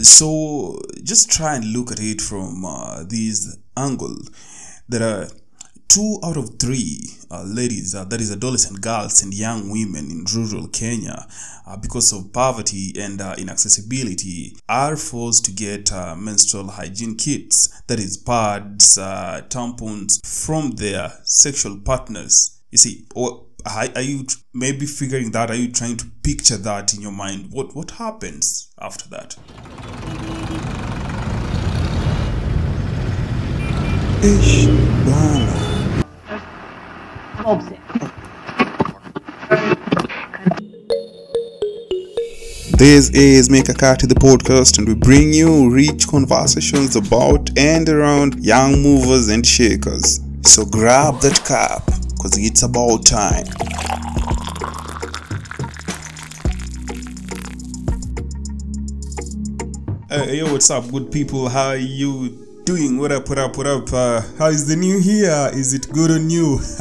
So just try and look at it from uh, this angle. There are two out of three uh, ladies, uh, that is adolescent girls and young women in rural Kenya, uh, because of poverty and uh, inaccessibility, are forced to get uh, menstrual hygiene kits, that is pads, tampons, from their sexual partners. You see, are are you maybe figuring that? Are you trying to picture that in your mind? What what happens after that? Ish. This is Mikakati the podcast, and we bring you rich conversations about and around young movers and shakers. So grab that cup, cause it's about time. Uh, yo, what's up, good people? How are you doing? What up, what up, what up? Uh, how is the new year? Is it good on you?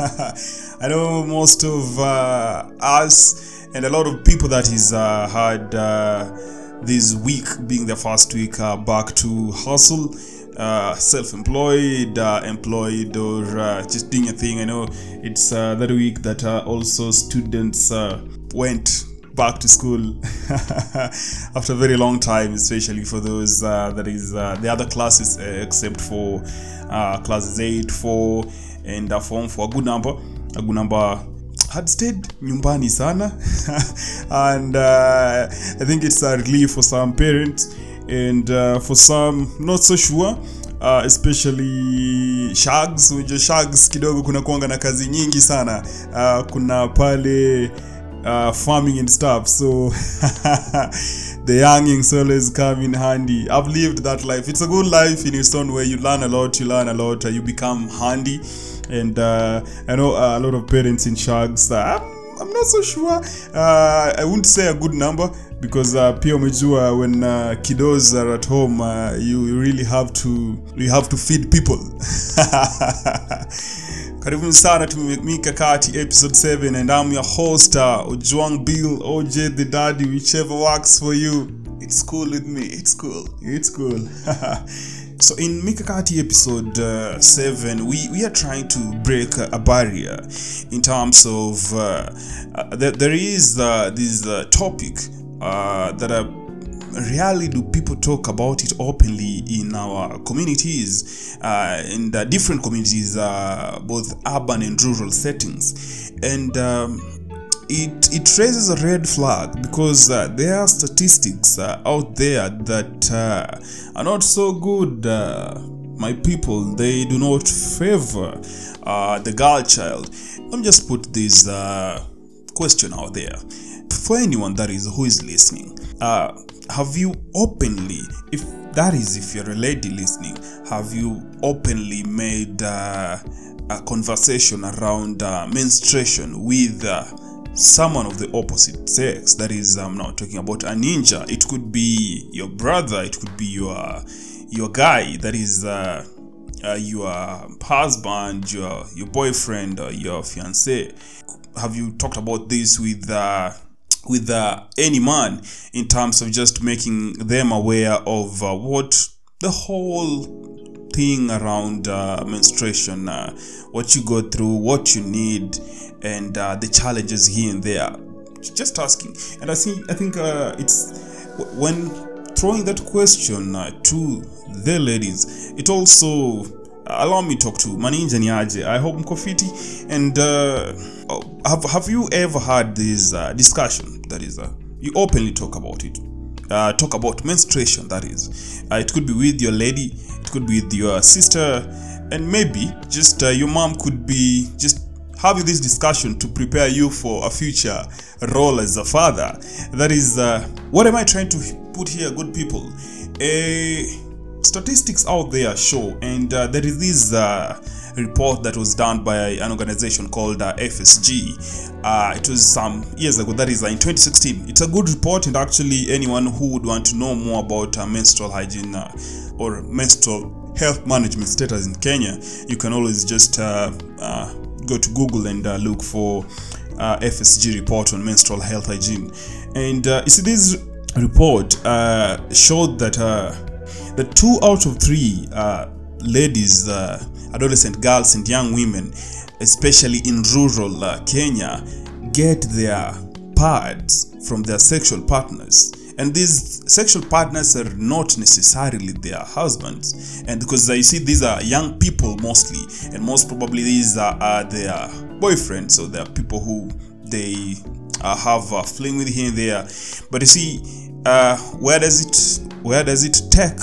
I know most of uh, us and a lot of people that is uh, had uh, this week being the first week uh, back to hustle, uh, self-employed, uh, employed, or uh, just doing a thing. I know it's uh, that week that uh, also students uh, went back to school after a very long time, especially for those that is the other classes, except for classes 8, 4, and uh, form for a good number. A good number had stayed nyumbani sana and I think it's a relief for some parents and uh, for some not so sure uh, especially shags. Unajua shags kidogo kuna kuanga na kazi nyingi sana. Uh, kuna pale uh, farming and stuff. So the youngings always come in handy. I've lived that life. It's a good life in its where you learn a lot you learn a lot uh, you become handy. And uh, i know uh, a lot of parents in shags. Uh, I'm, I'm not so sure. Uh, i wouldn't say a good number because uh, pia umejua when uh, kiddos are at home uh, you, really have to you have to feed people. Karibuni sana mikakati episode 7 and i'm your host uh, ojwang bill oj the daddy whichever works for you. It's cool with me it's cool it's cool. So in mikakati episode uh, 7 we, we are trying to break a barrier in terms of uh, uh, there, there is uh, this uh, topic uh, that are rarely do people talk about it openly in our communities uh, in the different communities uh, both urban and rural settings. And um, it, it raises a red flag because uh, there are statistics uh, out there that uh, are not so good uh, my people. They do not favor the girl child. Let me just put this question out there for anyone that is who is listening uh, have you openly if that is if you're a lady listening have you openly made uh, a conversation around uh, menstruation with uh, someone of the opposite sex? That is i'm not talking about a ninja. It could be your brother. It could be your your guy. That is uh, uh, your husband your your boyfriend or your fiance have you talked about this with uh, with uh, any man in terms of just making them aware of uh, what the whole thing around uh, menstruation, uh, what you go through, what you need, and uh, the challenges here and there. Just asking, and I think I think uh, it's when throwing that question to the ladies, it also allow me talk to maninja ni aje i hope mko fiti. And uh, have, have you ever had this uh, discussion? That is uh, you openly talk about it. Uh, talk about menstruation that is. Uh, it could be with your lady it could be with your sister and maybe just uh, your mom could be just having this discussion to prepare you for a future role as a father. That is uh, what am i trying to put here good people? A statistics out there show and uh, there is this uh, report that was done by an organization called uh, fsg uh, it was some years ago that is uh, in 2016 it's a good report and actually anyone who would want to know more about uh, menstrual hygiene uh, or menstrual health management status in kenya you can always just uh, uh, go to google and uh, look for uh, fsg report on menstrual health hygiene. And uh, you see this report uh, showed that uh, the two out of three uh, ladies, uh, adolescent girls, and young women, especially in rural uh, Kenya, get their pads from their sexual partners. And these sexual partners are not necessarily their husbands. And because I see these are young people mostly, and most probably these are, are their boyfriends, so they're people who they uh, have a fling with here and there. But you see, uh, where does it where does it take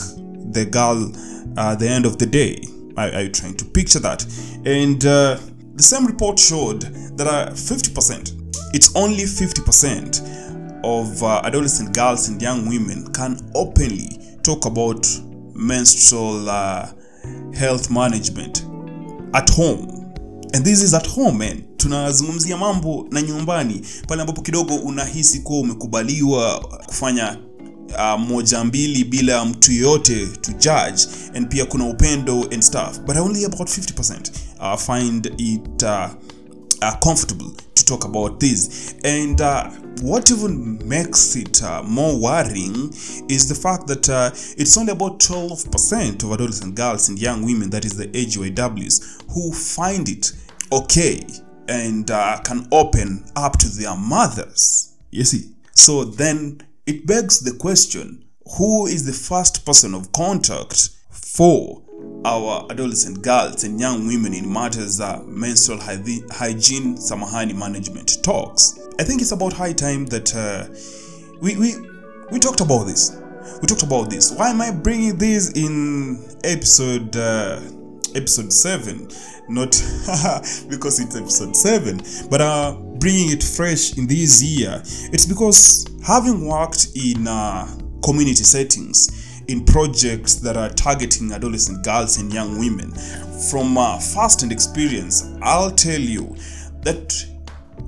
the girl at the end of the day? Are, are trying to picture that? And uh, the same report showed that uh, 50%, it's only 50% of uh, adolescent girls and young women can openly talk about menstrual uh, health management at home and this is at home man tunazungumzia mambo na nyumbani pale ambapo kidogo unahisi kuwa umekubaliwa kufanya uh, moja mbili bila mtu yeyote to judge and pia kuna upendo and stuff but only about 50% uh, find it uh, uh, comfortable to talk about this. And uh, what even makes it uh, more worrying is the fact that uh, it's only about 12% of adolescent girls and young women that is the AGYWs who find it okay and uh, can open up to their mothers. You see? So then it begs the question who is the first person of contact for our adolescent girls and young women in matters of menstrual hygiene samahani management talks? I think it's about high time that uh, we, we we talked about this. We talked about this. Why am i bringing this in episode uh, episode 7 not because it's episode 7 but uh bringing it fresh in this year it's because having worked in uh, community settings in projects that are targeting adolescent girls and young women from uh, first-hand experience i'll tell you that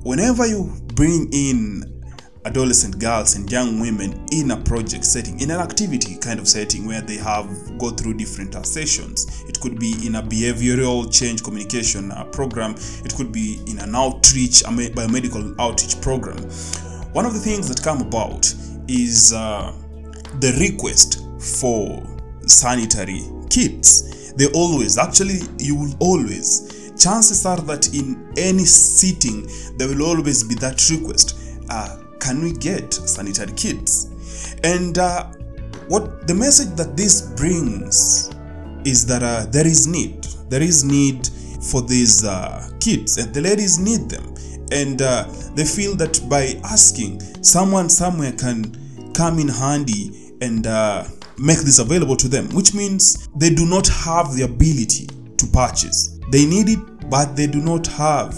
whenever you bring in adolescent girls and young women in a project setting in an activity kind of setting where they have go through different uh, sessions. It could be in a behavioral change communication uh, program. It could be in an outreach a me- biomedical outreach program. One of the things that come about is uh, the request for sanitary kits. They always actually you will always chances are that in any sitting there will always be that request. Uh, can we get sanitary kits? And uh, what the message that this brings is that uh, there is need. There is need for these uh, kits and the ladies need them. And uh, they feel that by asking someone somewhere can come in handy and uh, make this available to them which means they do not have the ability to purchase. They need it but they do not have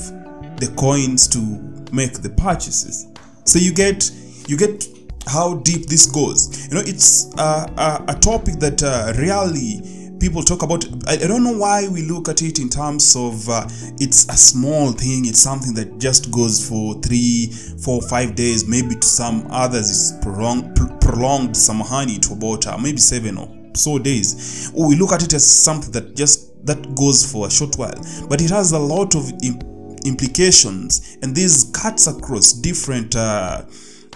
the coins to make the purchases so you get you get how deep this goes. You know it's a, a topic that uh, rarely people talk about. I, I don't know why we look at it in terms of uh, it's a small thing. It's something that just goes for three four five days. Maybe to some others it's prolonged pr- prolonged samahani to about maybe seven or so days. We look at it as something that just that goes for a short while. But it has a lot of imp- implications and this cuts across different uh,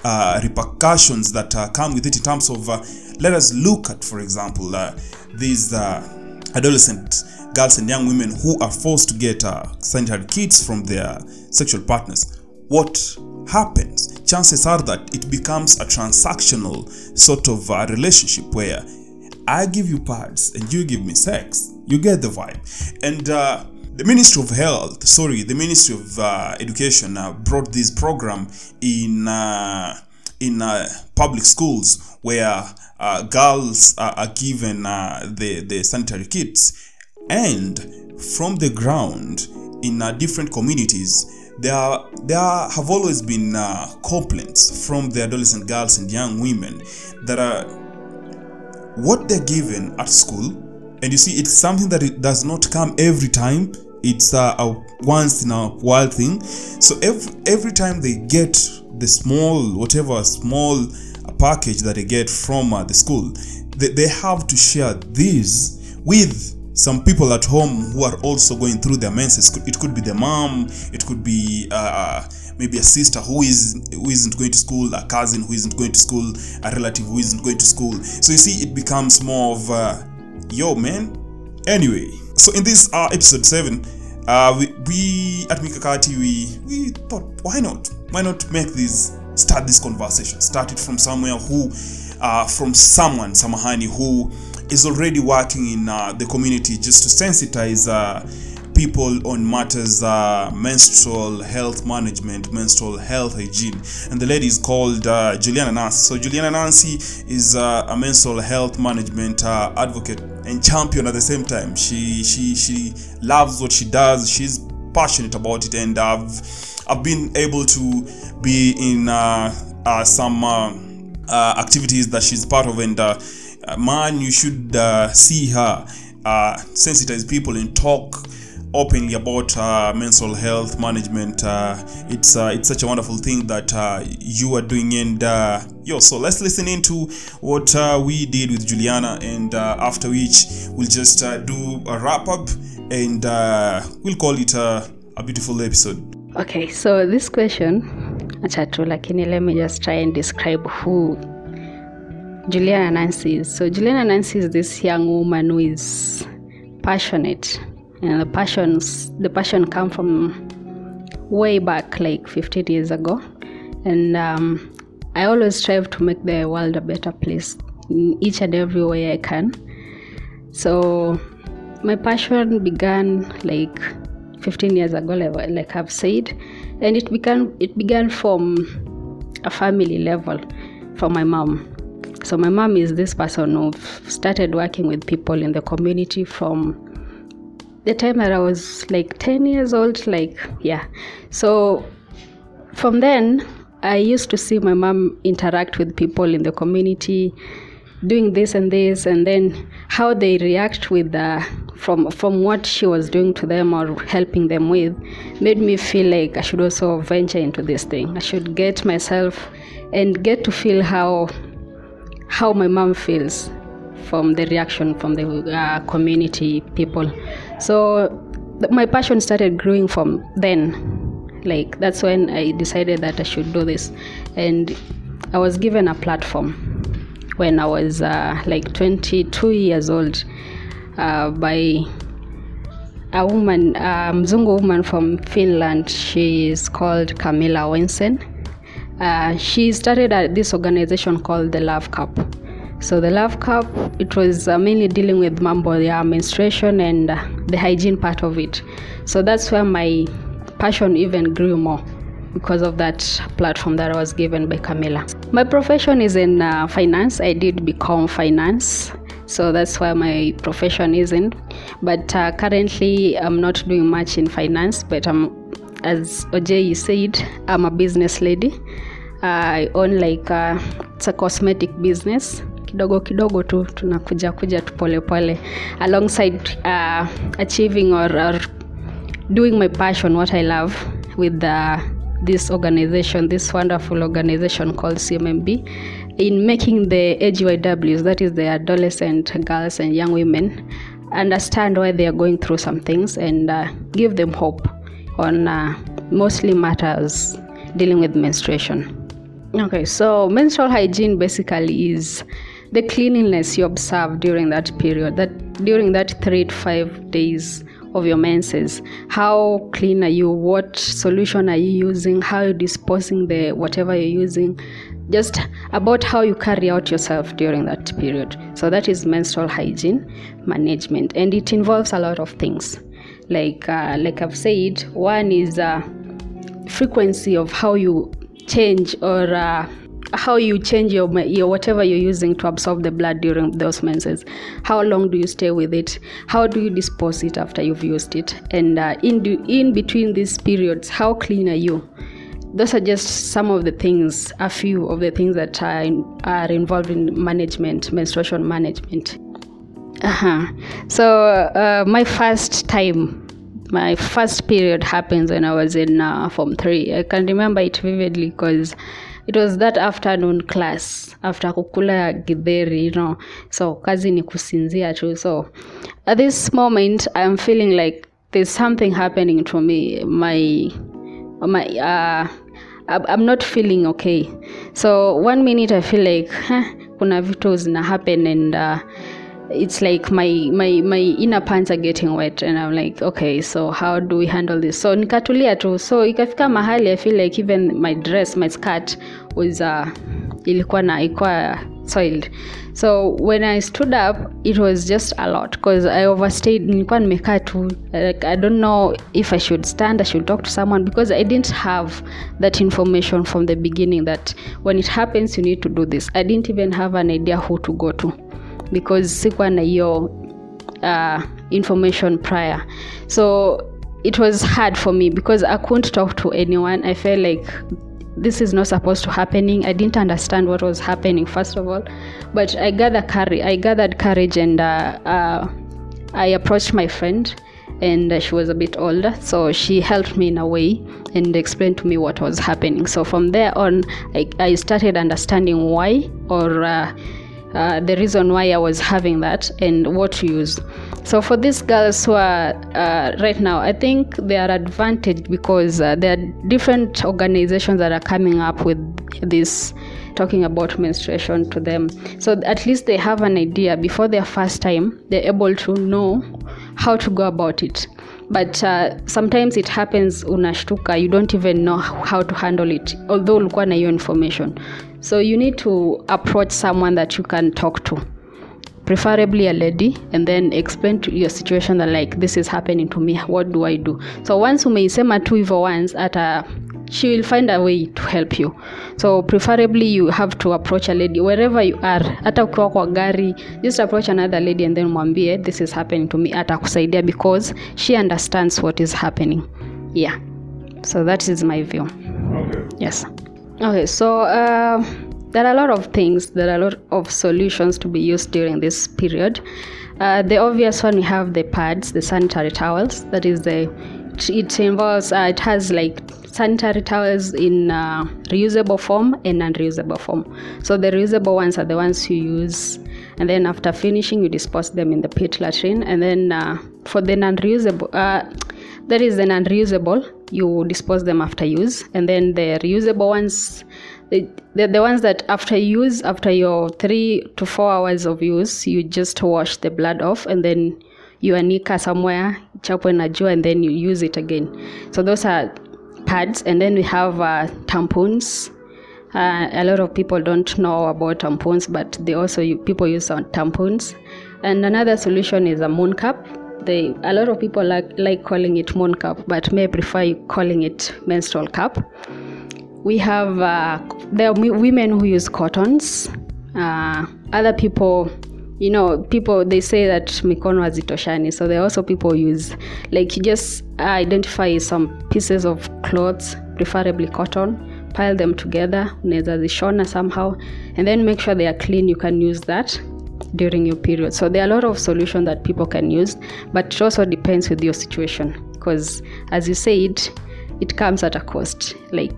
uh, repercussions that uh, come with it in terms of uh, let us look at for example uh, these uh, adolescent girls and young women who are forced to get uh, sanitary kits from their sexual partners. What happens? Chances are that it becomes a transactional sort of relationship where i give you pads and you give me sex. You get the vibe. And the Ministry of Health, sorry, the Ministry of uh, Education uh, brought this program in uh, in uh, public schools where uh, girls are, given uh, the the sanitary kits, and from the ground in different communities. There, there have always been complaints from the adolescent girls and young women that are what they're given at school and you see it's something that it does not come every time it's uh, a once in a while thing so every every time they get the small whatever small uh, package that they get from uh, the school they, they have to share this with some people at home who are also going through their menses. It could be the mom, it could be uh, maybe a sister who is who isn't going to school, a cousin who isn't going to school, a relative who isn't going to school. So you see, it becomes more of uh, yo man. Anyway, so in this uh, episode seven, uh, we, we at Mikakati we we thought why not? Why not make this start this conversation? Start it from somewhere who uh, from someone samahani who is already working in uh, the community just to sensitize uh, people on matters uh, menstrual health management menstrual health hygiene. And the lady is called uh, Juliana Nancy. So Juliana Nancy is uh, a menstrual health management uh, advocate and champion at the same time. She she she loves what she does. She's passionate about it and I've I've been able to be in uh, uh, some uh, uh, activities that she's part of and uh, man you should uh, see her uh, sensitize people and talk openly about uh, mental health management uh, it's uh, it's such a wonderful thing that uh, you are doing and uh, yo so let's listen into what uh, we did with Juliana and uh, after which we'll just uh, do a wrap up and uh, we'll call it uh, a beautiful episode Okay, so this question, achatu, lakini let me just try and describe who Juliana Nancy is. So Juliana Nancy is this young woman who is passionate, and the passions the passion come from way back like 15 years ago, and um, I always strive to make the world a better place in each and every way I can. So my passion began like 15 years ago like i've said. And it began it began from a family level from my mom. So my mom is this person who started working with people in the community from the time that i was like 10 years old like yeah so from then i used to see my mom interact with people in the community doing this and this and then how they react with uh, from from what she was doing to them or helping them with made me feel like I should also venture into this thing. I should get myself and get to feel how how my mom feels from the reaction from the uh, community people. So th- my passion started growing from then. Like that's when I decided that I should do this, and I was given a platform when I was uh, like 22 years old uh, by a woman, a Mzungu woman from Finland. She is called Camilla Wensen. Uh, she started uh, this organization called the Love Cup. So the Love Cup, it was uh, mainly dealing with mambo, ya menstruation and uh, the hygiene part of it. So that's where my passion even grew more because of that platform that I was given by Camilla. My profession is in uh, finance. I did become finance, so that's where my profession is in. But uh, currently, I'm not doing much in finance. But I'm, as OJ said, I'm a business lady. I own like uh, it's a cosmetic business kidogo kidogo tu tunakuja kuja tu pole pole alongside uh, achieving or, or doing my passion what i love with the this organization, this wonderful organization called CMMB, in making the AGYWs, that is the adolescent girls and young women, understand why they are going through some things and uh, give them hope on uh, mostly matters dealing with menstruation. Okay, so menstrual hygiene basically is the cleanliness you observe during that period, that during that three to five days of your menses. How clean are you? What solution are you using? How are you disposing the whatever you're using? Just about how you carry out yourself during that period. So that is menstrual hygiene management. And it involves a lot of things. Like uh, like i've said one is uh, frequency of how you change or uh, how you change your, your whatever you're using to absorb the blood during those menses. How long do you stay with it? How do you dispose it after you've used it? And uh, in do, in between these periods how clean are you? Those are just some of the things a few of the things that are, are involved in management menstruation management. Uh-huh. so uh, my first time my first period happens when i was in uh, form 3 i can remember it vividly because it was that afternoon class after kukula githeri you know. So kazi ni kusinzia tu. So at this moment i'm feeling like there's something happening to me. My my uh I'm- I'm not feeling okay. So one minute I feel like huh, kuna vitu zina happen and uh, it's like my my my inner pants are getting wet and I'm like okay so how do we handle this? So nikatulia tu. So ikafika mahali I feel like even my dress, my skirt was uh, ilikuwa na ilikuwa soiled so when i stood up it was just a lot because i overstayed nilikuwa nimekaa tu like, i don't know if i should stand i should talk to someone because i didn't have that information from the beginning that when it happens you need to do this i didn't even have an idea who to go to because sikuwa na hiyo uh, information prior. So it was hard for me because i couldn't talk to anyone. I felt like this is not supposed to happening. I didn't understand what was happening first of all. But i gathered courage i gathered courage and uh, uh, i approached my friend and she was a bit older. So she helped me in a way and explained to me what was happening. So from there on i, I started understanding why or uh, uh, the reason why I was having that and what to use. So for these girls who are uh, right now, I think they are advantaged because uh, there are different organizations that are coming up with this talking about menstruation to them. So at least they have an idea before their first time, they're able to know how to go about it. But uh, sometimes it happens unashtuka, you don't even know how to handle it, although ulikuwa na hiyo information. So you need to approach someone that you can talk to, preferably a lady, and then explain to your situation that like this is happening to me. What do I do? So once umeisema tu hivyo once, ata she will find a way to help you. So preferably you have to approach a lady wherever you are. Hata ukiwa kwa gari, just approach another lady and then mwambie this is happening to me. Atakusaidia because she understands what is happening. Yeah. So that is my view. Yes. Okay, so uh, there are a lot of things, there are a lot of solutions to be used during this period. Uh, the obvious one we have the pads, the sanitary towels. That is the it involves uh, it has like sanitary towels in uh, reusable form and non-reusable form. So the reusable ones are the ones you use, and then after finishing, you dispose them in the pit latrine. And then uh, for the non-reusable, that is the non-reusable, you dispose them after use, and then the reusable ones. they- They're the ones that after use, after your three to four hours of use, you just wash the blood off and then you anika somewhere, chapwe na jua, and then you use it again. So those are pads, and then we have uh, tampons. Uh, a lot of people don't know about tampons, but they also people use tampons. And another solution is a moon cup. They a lot of people like like calling it moon cup, but may prefer calling it menstrual cup. We have uh, there are women who use cottons. Uh, other people, you know, people they say that mikono hazitoshani, so there are also people use like you just identify some pieces of clothes, preferably cotton, pile them together, unaweza zishona somehow, and then make sure they are clean. You can use that during your period. So there are a lot of solutions that people can use, but it also depends with your situation because, as you said, it comes at a cost. Like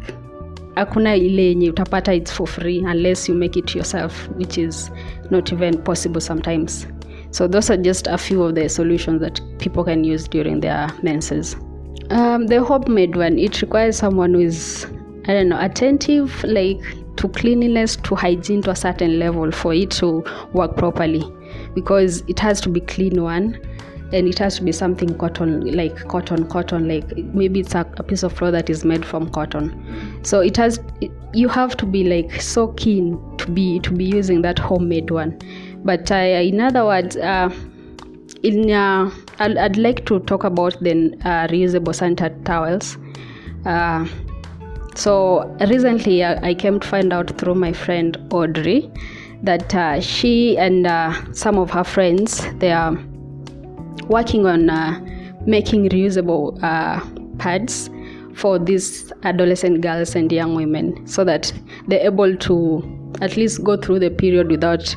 hakuna ile yenye utapata it's for free unless you make it yourself which is not even possible sometimes so those are just a few of the solutions that people can use during their menses um, the homemade one it requires someone who is i don't know attentive like to cleanliness to hygiene to a certain level for it to work properly. Because it has to be clean one and it has to be something cotton like cotton cotton like maybe it's a, a piece of cloth that is made from cotton. So it has it, you have to be like so keen to be to be using that homemade one. But uh, in other words uh, in uh, I'd, I'd like to talk about the uh, reusable sanitary towels. Uh, so recently i came to find out through my friend audrey that uh, she and uh, some of her friends they are working on uh, making reusable uh, pads for these adolescent girls and young women so that they're able to at least go through the period without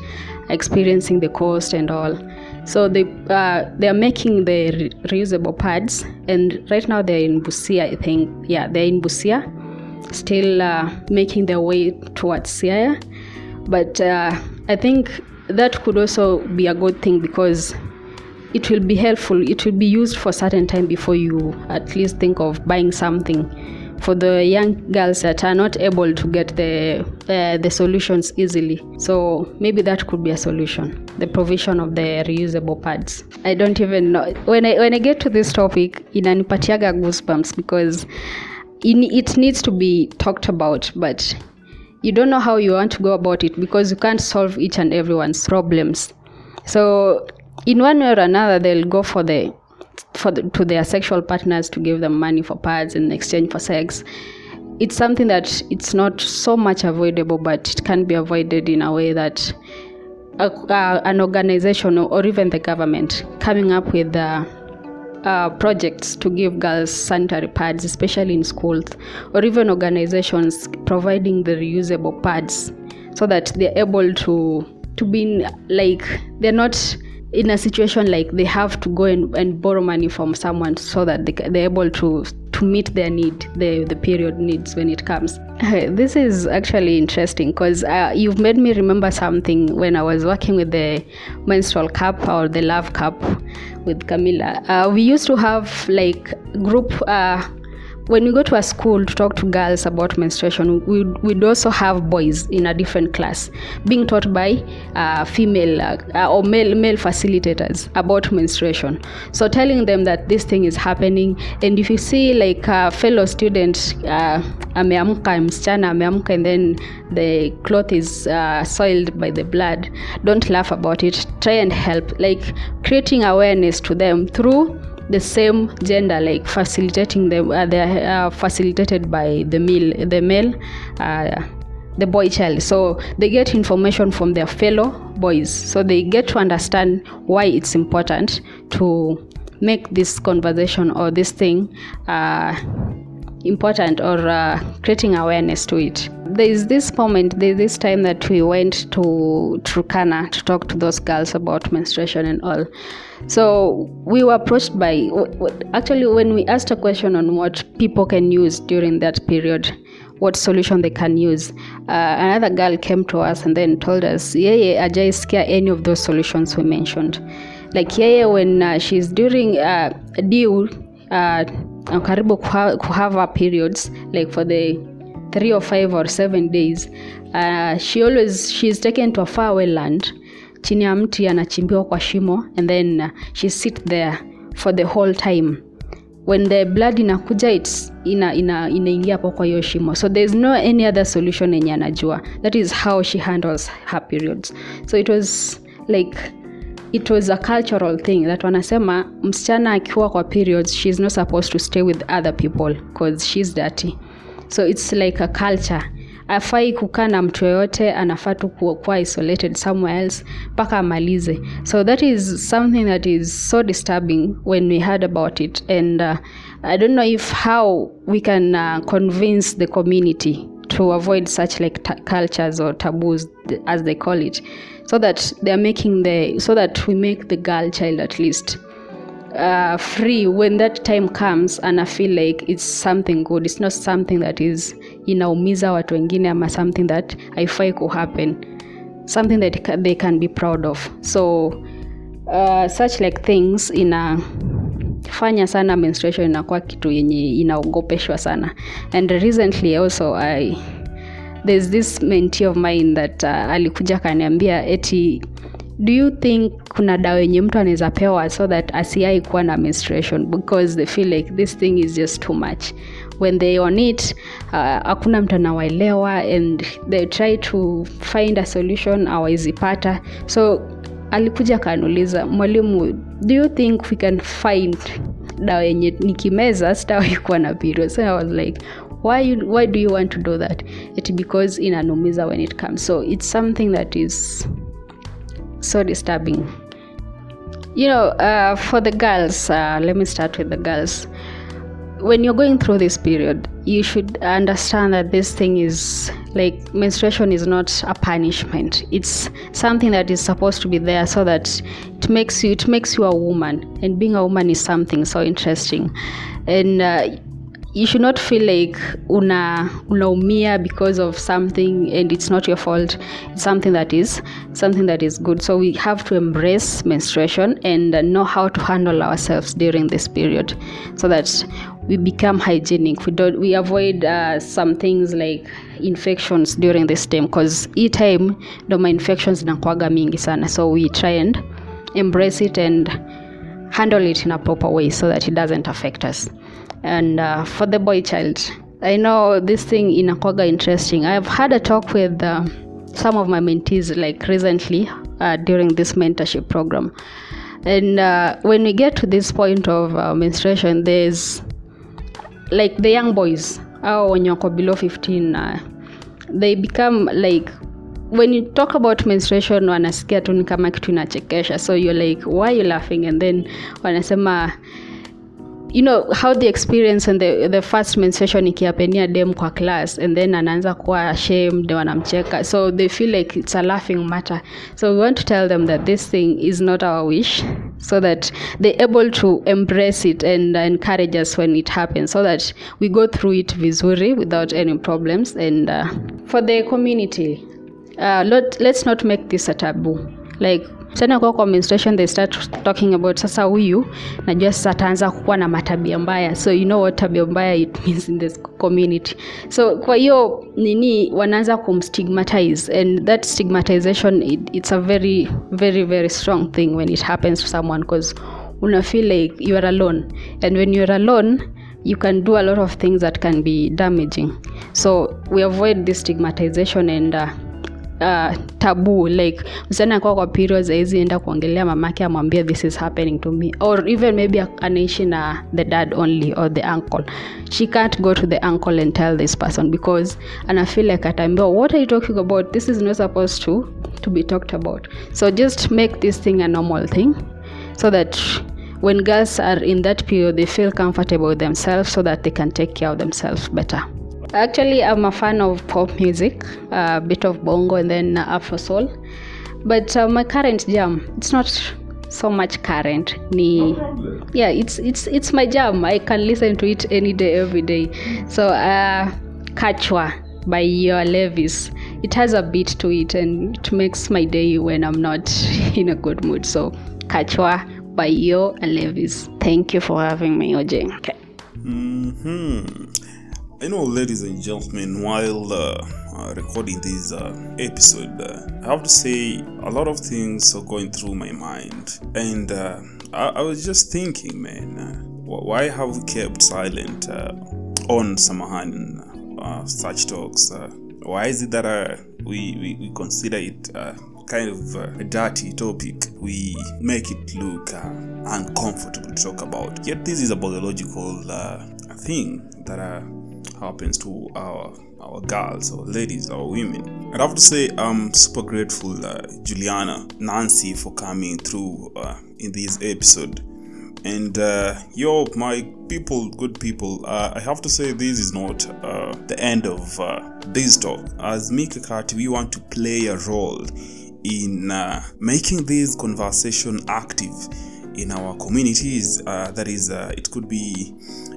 experiencing the cost and all. So they uh, they are making the re- reusable pads and right now they're in busia i think. Yeah they're in busia still uh, making their way towards Siaya. But uh, I think that could also be a good thing because it will be helpful. It will be used for a certain time before you at least think of buying something. For the young girls that are not able to get the uh, the solutions easily, so maybe that could be a solution. The provision of the reusable pads. I don't even know when I when I get to this topic, inanipatiaga goosebumps because it needs to be talked about, but you don't know how you want to go about it because you can't solve each and everyone's problems. So in one way or another, they'll go for the for the, to their sexual partners to give them money for pads in exchange for sex. It's something that it's not so much avoidable, but it can be avoided in a way that a, uh, an organization or, even the government coming up with uh, uh, projects to give girls sanitary pads, especially in schools, or even organizations providing the reusable pads so that they're able to to be like they're not in a situation like they have to go and, and borrow money from someone so that they, they're able to to meet their need the the period needs when it comes. This is actually interesting because uh, you've made me remember something when i was working with the menstrual cup or the love cup with camilla. Uh, we used to have like group uh, when we go to a school to talk to girls about menstruation, we'd, we'd also have boys in a different class being taught by uh, female uh, or male, male facilitators about menstruation. So telling them that this thing is happening, and if you see like a fellow student uh, ameamka, msichana ameamka, and then the cloth is uh, soiled by the blood, don't laugh about it. Try and help, like creating awareness to them through the same gender like facilitating them uh, they are uh, facilitated by the male the male uh, the boy child so they get information from their fellow boys so they get to understand why it's important to make this conversation or this thing uh, important or uh, creating awareness to it. There is this moment, there is this time that we went to Turkana to talk to those girls about menstruation and all. So we were approached by, actually, when we asked a question on what people can use during that period, what solution they can use, uh, another girl came to us and then told us, yeye ajaisikia any of those solutions we mentioned. Like yeye when uh, she's during uh, due, uh, karibu kuha, kuhave her periods like for the three or five or seven days uh, she always she's taken to a faraway land. Chini ya mti anachimbiwa kwa shimo and then uh, she sit there for the whole time. When the blood inakuja its ina ina inaingia hapo kwa hiyo shimo. So there's no any other solution yenye anajua. That is how she handles her periods. So it was like it was a cultural thing that wanasema msichana akiwa kwa periods she's not supposed to stay with other people because she's dirty so it's like a culture. Afai kukaa na mtu yoyote anafaa tu kuwa isolated somewhere else mpaka amalize. So that is something that is so disturbing when we heard about it. And uh, i don't know if how we can uh, convince the community to avoid such like ta- cultures or taboos as they call it so that they're making the so that we make the girl child at least uh, free when that time comes and i feel like it's something good. It's not something that is inaumiza watu wengine ama something that haifai kuhappen something that they can be proud of. So uh, such like things ina fanya sana menstruation inakuwa kitu yenye inaogopeshwa sana. And recently also i there's this mentee of mine that uh, alikuja akaniambia eti do you think kuna dawa yenye mtu anaweza pewa so that asiai kuwa na menstruation? Because they feel like this thing is just too much. When they on it hakuna uh, mtu anawaelewa and they try to find a solution awaizipata so alikuja akanuliza mwalimu do you think we can find dawa yenye nikimeza sitawai kuwa na period? So i was like why, why do you want to do that? It because inanumiza when it comes. So it's something that is so disturbing. You know uh, for the girls uh, let me start with the girls. When you're going through this period you should understand that this thing is like menstruation is not a punishment. It's something that is supposed to be there so that it makes you it makes you a woman and being a woman is something so interesting. And uh, you should not feel like una unaumia because of something and it's not your fault. It's something that is something that is good. So we have to embrace menstruation and know how to handle ourselves during this period so that we become hygienic. We don't we avoid uh, some things like infections during this time because e time doma infections zinakuaga mingi sana. So we try and embrace it and handle it in a proper way so that it doesn't affect us and uh, for the boy child. I know this thing inakwaga interesting. I've had a talk with uh, some of my mentees like recently uh, during this mentorship program. And uh, when we get to this point of uh, menstruation there's like the young boys au wenye wako below 15 uh, they become like when you talk about menstruation wanasikia tu ni kama kitu inachekesha. So you're like why you laughing? And then wanasema you know how the experience and the, the first menstruation ikiapenia dem kwa class and then anaanza kuwa ashamed wanamcheka. So they feel like it's a laughing matter. So we want to tell them that this thing is not our wish so that they're able to embrace it and encourage us when it happens so that we go through it vizuri without any problems. And uh, for the community uh, let, let's not make this a taboo. Like tena kwa kwa menstruation they start talking about sasa huyu najua sasa ataanza kuwa na matabia mbaya. So you know what tabia mbaya it means in this community. So kwa hiyo nini wanaanza kumstigmatize. And that stigmatization it, it's a very very very strong thing when it happens to someone because una feel like you are alone. And when you're alone you can do a lot of things that can be damaging. So we avoid this stigmatization and uh, uh, tabu like msichana akuwa kwa periods aizi enda kuongelea mamake amwambia this is happening to me. Or even maybe anaishi na the dad only or the uncle. She can't go to the uncle and tell this person because ana feel like ataambiwa what are you talking about? This is not supposed to to be talked about. So just make this thing a normal thing so that when girls are in that period they feel comfortable with themselves so that they can take care of themselves better Actually, I'm a fan of pop music, a bit of bongo and then Afro soul. But uh, my current jam, it's not so much current. Ni, yeah, it's it's it's my jam. I can listen to it any day, every day. So, uh, Kachwa by Your Levis. It has a beat to it, and it makes my day when I'm not in a good mood. So, Kachwa by your Levis. Thank you for having me, OJ. Okay. Hmm. You know, ladies and gentlemen, while uh, uh, recording this uh, episode, uh, I have to say a lot of things are going through my mind, and uh, I, I was just thinking, man, why have we kept silent on Samahan uh, such talks? Why is it that we, we we consider it? Kind of a dirty topic we make it look uncomfortable to talk about yet this is a biological thing that uh, happens to our our girls our ladies our women. And i have to say i'm super grateful uh, juliana nancy for coming through uh, in this episode. And uh, yo my people good people uh, i have to say this is not uh, the end of uh, this talk. As mikakati we want to play a role in making this conversation active in our communities. That is it could be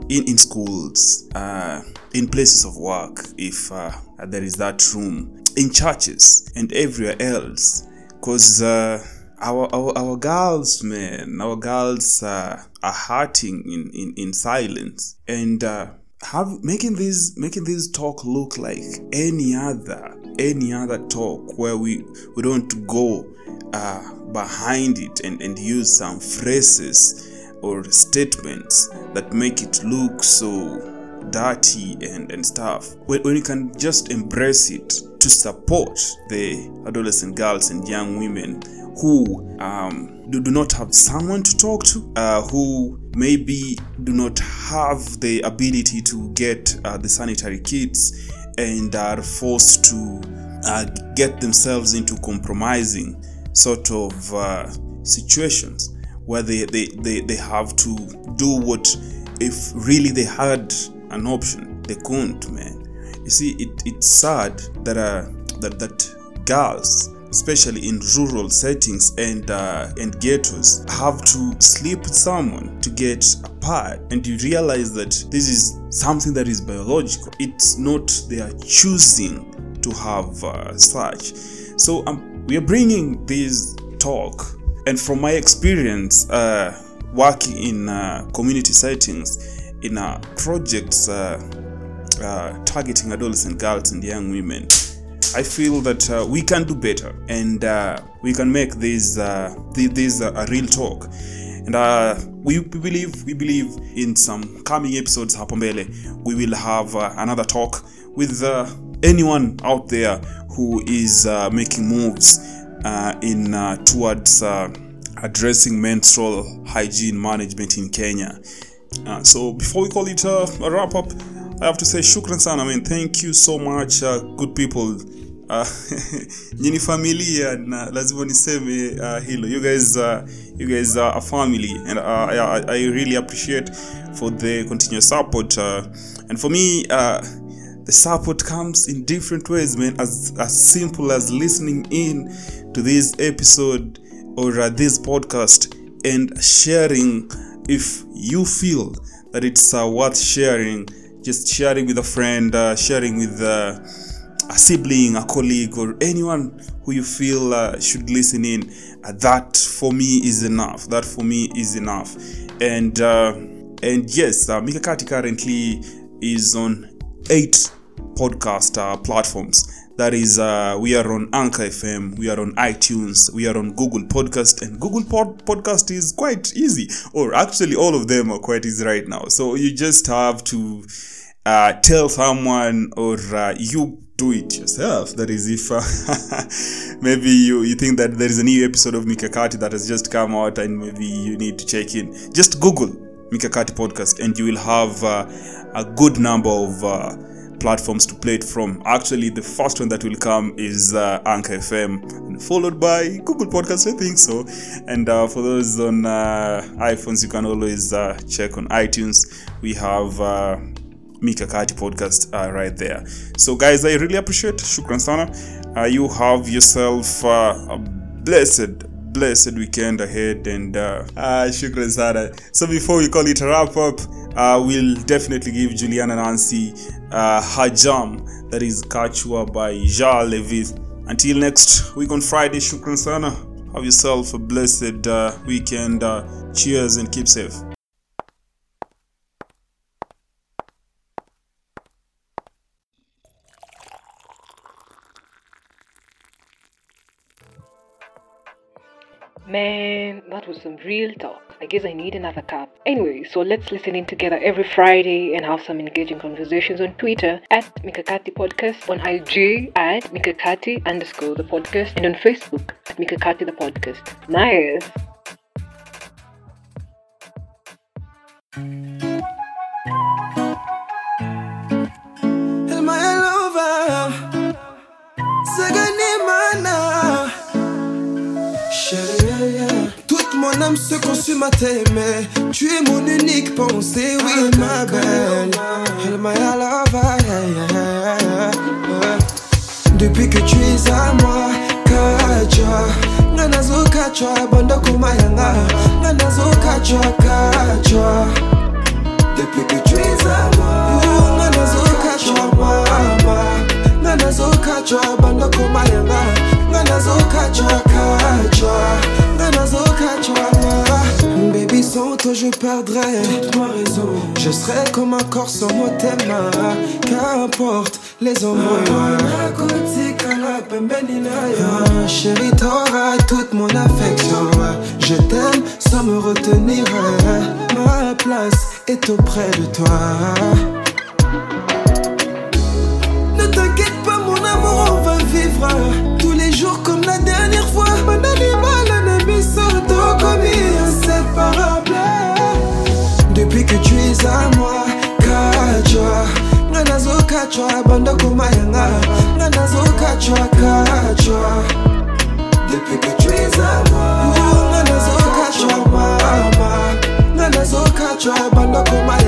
in, in schools uh, in places of work if uh, there is that room in churches and everywhere else. Because uh, our, our our girls man our girls uh, are hurting in, in, in silence. And uh, have making this making this talk look like any other any other talk where we we don't go uh, behind it and, and use some phrases or statements that make it look so dirty and, and stuff. When, when you can just embrace it to support the adolescent girls and young women who um, do, do not have someone to talk to, uh, who maybe do not have the ability to get uh, the sanitary kits and are forced to uh, get themselves into compromising sort of uh, situations where they, they, they, they have to do what if really they had an option they couldn't man you see it, it's sad that uh, that that girls especially in rural settings and uh, and ghettos, have to sleep with someone to get a pad, and you realize that this is something that is biological. It's not they are choosing to have uh, such. So um, we are bringing this talk, and from my experience uh, working in uh, community settings, in uh, projects uh, uh, targeting adolescent girls and young women. I feel that uh, we can do better and we can make this thi- this a real talk. And we believe we believe in some coming episodes hapo mbele we will have another talk with anyone out there who is making moves uh, in uh, towards uh, addressing menstrual hygiene management in Kenya. Uh, so before we call it a wrap up, I have to say shukran sana. I mean, thank you so much, uh, good people. Uh, nyini familia na lazima niseme uh, hilo you guys uh, you guys are a family and uh, I, I really appreciate for the continuous support uh, and for me uh, the support comes in different ways man. As as simple as listening in to this episode or uh, this podcast and sharing. If you feel that it's uh, worth sharing just sharing with a friend uh, sharing with uh, a sibling a colleague or anyone who you feel uh, should listen in uh, that for me is enough. That for me is enough. And and yes uh, mikakati currently is on eight podcast uh, platforms. That is uh, we are on anchor fm we are on itunes we are on google podcast and google pod- podcast is quite easy. Or actually all of them are quite easy right now. So you just have to uh, tell someone or uh, you do it yourself. That is if uh, maybe you, you think that there is a new episode of mikakati that has just come out and maybe you need to check in. Just google mikakati podcast and you will have uh, a good number of uh, platforms to play it from. Actually the first one that will come is uh, anchor fm followed by google podcast i think so. And uh, for those on uh, iphones you can always uh, check on itunes. We have uh, Mikakati podcast uh, right there. So guys i really appreciate shukran sana. Uh, you have yourself uh, a blessed blessed weekend ahead and uh, uh shukran sana. So before we call it a wrap up uh, we'll definitely give juliana nancy uh, her jam that is kachua by ja levis. Until next week on friday shukran sana. Have yourself a blessed uh, weekend uh, cheers and keep safe Man, that was some real talk. I guess I need another cup. Anyway, so let's listen in together every Friday and have some engaging conversations on Twitter at Mikakati Podcast, on IG at Mikakati underscore the podcast, and on Facebook at Mikakati the Podcast. Nice. âme se consume à t'aimer. Tu es mon unique pensée, oui, ma belle. Elle m'a Depuis que tu es à moi, kacha. Nganazo kacha, banda kumayanga. Nganazo kacha, kacha. Depuis que tu es à moi, nganazo kacha, mama. Nganazo kacha, banda kumayanga. Nganazo kacha, kacha. Kacha. Toi je perdrais. Toute ma raison. Je serais comme un corps sans mot thème Qu'importe les embrouilles Ah, Chérie t'auras toute mon affection. Je t'aime sans me retenir. Ma place est auprès de toi. Ne t'inquiète pas mon amour on va vivre À moi Kachwa. Nganazo kachwa banda kumayanga. Nganazo kachwa kachwa. Depuis que tu es à moi Nganazo kachwa mama. Nganazo kachwa banda kumayanga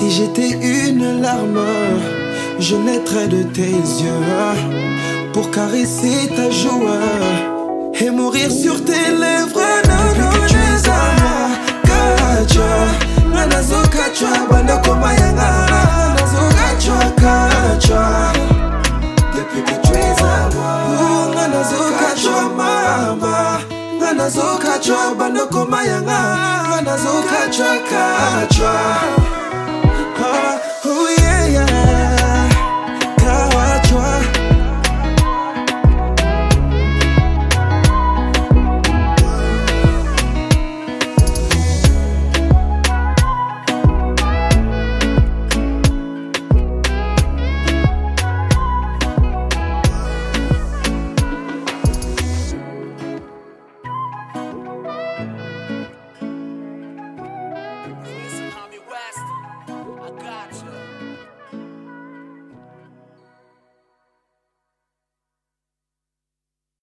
Si j'étais une larme, je naîtrais de tes yeux pour caresser ta joue et mourir sur tes lèvres. Depuis que tu es à moi, kachwa, nganazo kachwa, banda komayanga, nganazo kachwa, kachwa. Depuis que tu es à moi, nganazo kachwa, mama. Nganazo kachwa, banda komayanga, nganazo kachwa, kachwa.